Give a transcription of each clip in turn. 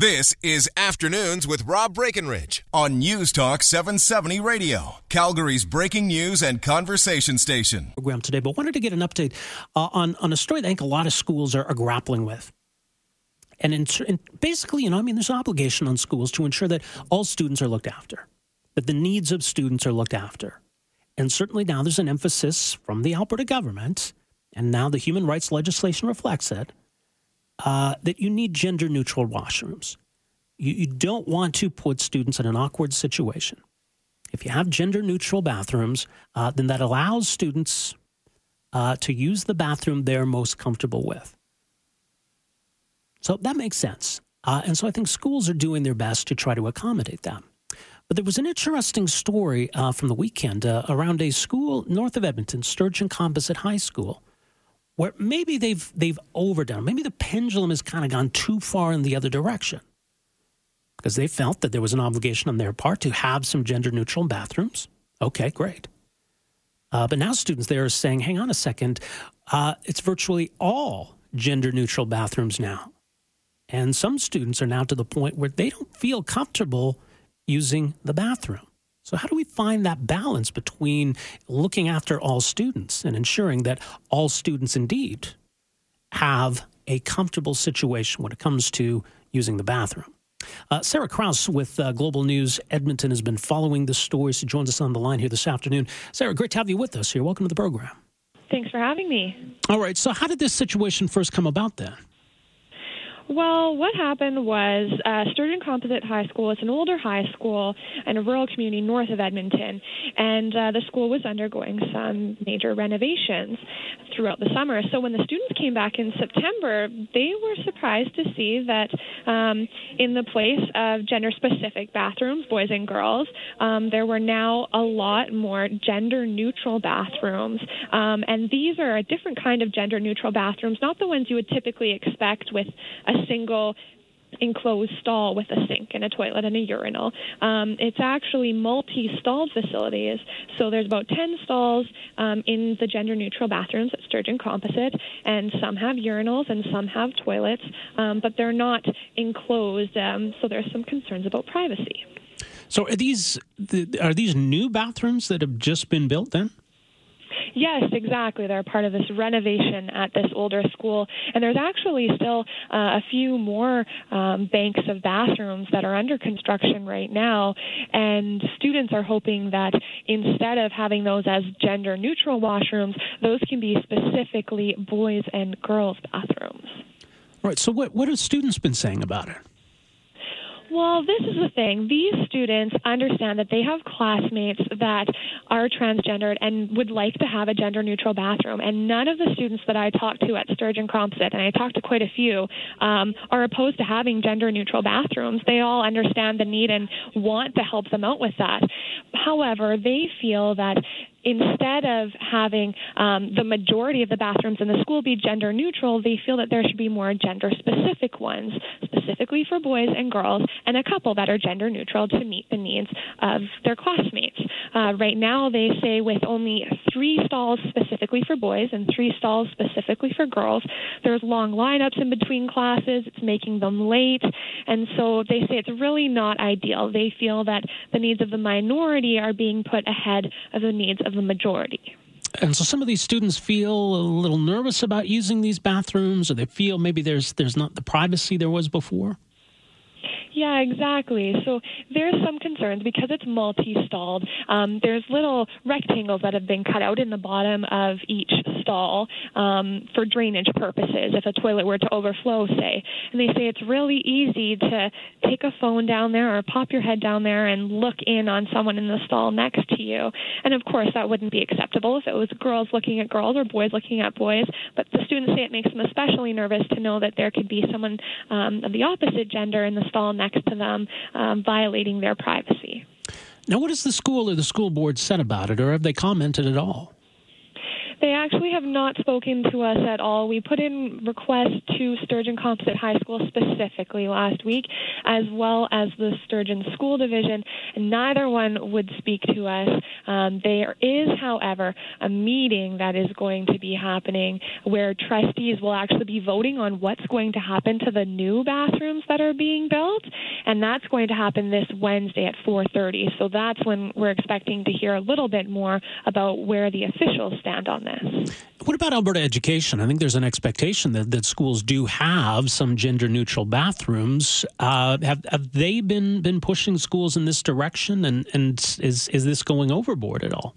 This is Afternoons with Rob Breckenridge on News Talk 770 Radio, Calgary's breaking news and conversation station. Program today, but wanted to get an update uh, on on a story that I think a lot of schools are, are grappling with. And, in, and basically, you know, I mean, there's an obligation on schools to ensure that all students are looked after, that the needs of students are looked after. And certainly now there's an emphasis from the Alberta government, and now the human rights legislation reflects it, uh, that you need gender neutral washrooms. You, you don't want to put students in an awkward situation. If you have gender neutral bathrooms, uh, then that allows students uh, to use the bathroom they're most comfortable with. So that makes sense. Uh, and so I think schools are doing their best to try to accommodate that. But there was an interesting story uh, from the weekend uh, around a school north of Edmonton, Sturgeon Composite High School, where maybe they've they've overdone. Maybe the pendulum has kind of gone too far in the other direction because they felt that there was an obligation on their part to have some gender neutral bathrooms. Okay, great. Uh, but now students there are saying, hang on a second, uh, it's virtually all gender neutral bathrooms now. And some students are now to the point where they don't feel comfortable using the bathroom. So, how do we find that balance between looking after all students and ensuring that all students indeed have a comfortable situation when it comes to using the bathroom? Uh, Sarah Kraus with uh, Global News Edmonton has been following this story. She joins us on the line here this afternoon. Sarah, great to have you with us here. Welcome to the program. Thanks for having me. All right. So, how did this situation first come about then? Well, what happened was uh, Sturgeon Composite High School is an older high school in a rural community north of Edmonton, and uh, the school was undergoing some major renovations throughout the summer. So when the students came back in September, they were surprised to see that um, in the place of gender specific bathrooms, boys and girls, um, there were now a lot more gender neutral bathrooms. Um, and these are a different kind of gender neutral bathrooms, not the ones you would typically expect with a single enclosed stall with a sink and a toilet and a urinal. Um, it's actually multi-stalled facilities. So there's about 10 stalls um, in the gender-neutral bathrooms at Sturgeon Composite, and some have urinals and some have toilets, um, but they're not enclosed. Um, so there's some concerns about privacy. So are these are these new bathrooms that have just been built then? Yes, exactly. They're part of this renovation at this older school. And there's actually still uh, a few more um, banks of bathrooms that are under construction right now. And students are hoping that instead of having those as gender neutral washrooms, those can be specifically boys and girls bathrooms. Right. So, what, what have students been saying about it? Well, this is the thing. These students understand that they have classmates that are transgendered and would like to have a gender neutral bathroom. And none of the students that I talked to at Sturgeon Composite, and I talked to quite a few, um, are opposed to having gender neutral bathrooms. They all understand the need and want to help them out with that. However, they feel that instead of having um, the majority of the bathrooms in the school be gender neutral, they feel that there should be more gender specific ones, specifically for boys and girls, and a couple that are gender neutral to meet the needs of their classmates. Uh, right now, they say with only three stalls specifically for boys and three stalls specifically for girls, there's long lineups in between classes, it's making them late, and so they say it's really not ideal. They feel that the needs of the minority are being put ahead of the needs of the majority. And so some of these students feel a little nervous about using these bathrooms, or they feel maybe there's there's not the privacy there was before. Yeah, exactly. So there's some concerns because it's multi-stalled. Um, there's little rectangles that have been cut out in the bottom of each stall um, for drainage purposes if a toilet were to overflow, say. And they say it's really easy to take a phone down there or pop your head down there and look in on someone in the stall next to you. And of course, that wouldn't be acceptable if it was girls looking at girls or boys looking at boys. But the students say it makes them especially nervous to know that there could be someone um, of the opposite gender in the stall next to them um, violating their privacy. Now, what has the school or the school board said about it, or have they commented at all? They actually have not spoken to us at all. We put in requests to Sturgeon Composite High School specifically last week, as well as the Sturgeon School Division, and neither one would speak to us. Um, there is, however, a meeting that is going to be happening where trustees will actually be voting on what's going to happen to the new bathrooms that are being built, and that's going to happen this Wednesday at 4:30. So that's when we're expecting to hear a little bit more about where the officials stand on this. What about Alberta education? I think there's an expectation that, that schools do have some gender neutral bathrooms. Uh, have have they been been pushing schools in this direction, and and is is this going overboard at all?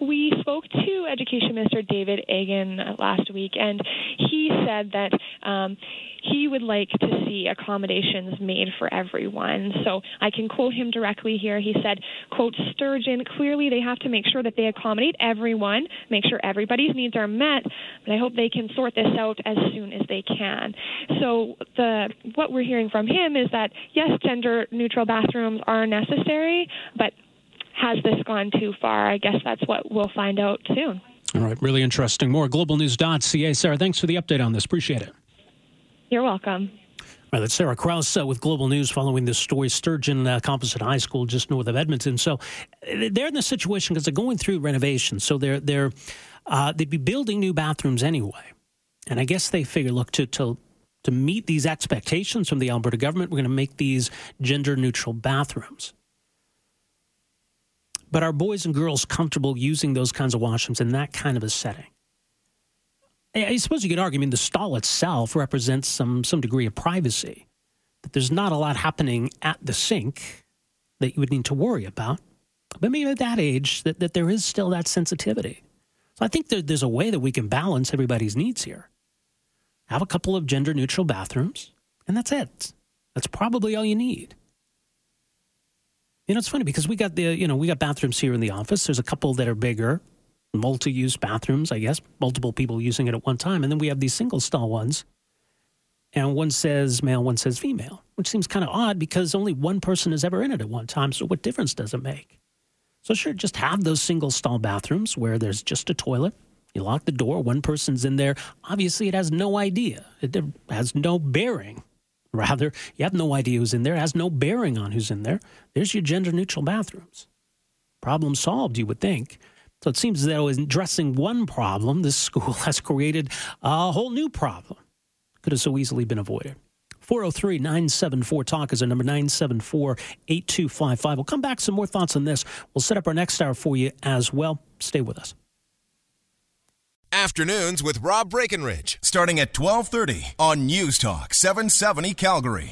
We spoke to Education Minister David Eggen last week, and he said that um, he would like to see accommodations made for everyone. So I can quote him directly here. He said, quote, Sturgeon, clearly they have to make sure that they accommodate everyone, make sure everybody's needs are met, but I hope they can sort this out as soon as they can. So the what we're hearing from him is that yes, gender neutral bathrooms are necessary, but has this gone too far? I guess that's what we'll find out soon. All right, really interesting. More globalnews.ca. Sarah, thanks for the update on this. Appreciate it. You're welcome. All right, that's Sarah Kraus uh, with Global News following this story. Sturgeon uh, Composite High School, just north of Edmonton. So uh, they're in the situation because they're going through renovations. So they're they're uh, they'd be building new bathrooms anyway, and I guess they figure, look to to to meet these expectations from the Alberta government, we're going to make these gender neutral bathrooms. But are boys and girls comfortable using those kinds of washrooms in that kind of a setting? I suppose you could argue, I mean, the stall itself represents some, some degree of privacy, but there's not a lot happening at the sink that you would need to worry about. But maybe at that age, that, that there is still that sensitivity. So I think there, there's a way that we can balance everybody's needs here. Have a couple of gender neutral bathrooms, and that's it. That's probably all you need. You know, it's funny because we got the, you know, we got bathrooms here in the office. There's a couple that are bigger, multi-use bathrooms, I guess, multiple people using it at one time, and then we have these single stall ones. And one says male, one says female, which seems kind of odd because only one person is ever in it at one time. So what difference does it make? So sure, just have those single stall bathrooms where there's just a toilet. You lock the door, one person's in there. Obviously, it has no idea. It has no bearing Rather, you have no idea who's in there, it has no bearing on who's in there. There's your gender neutral bathrooms. Problem solved, you would think. So it seems as though in addressing one problem, this school has created a whole new problem. Could have so easily been avoided. 403 974 Talk is our number 974 8255. We'll come back some more thoughts on this. We'll set up our next hour for you as well. Stay with us. Afternoons with Rob Breckenridge, starting at 1230 on News Talk 770 Calgary.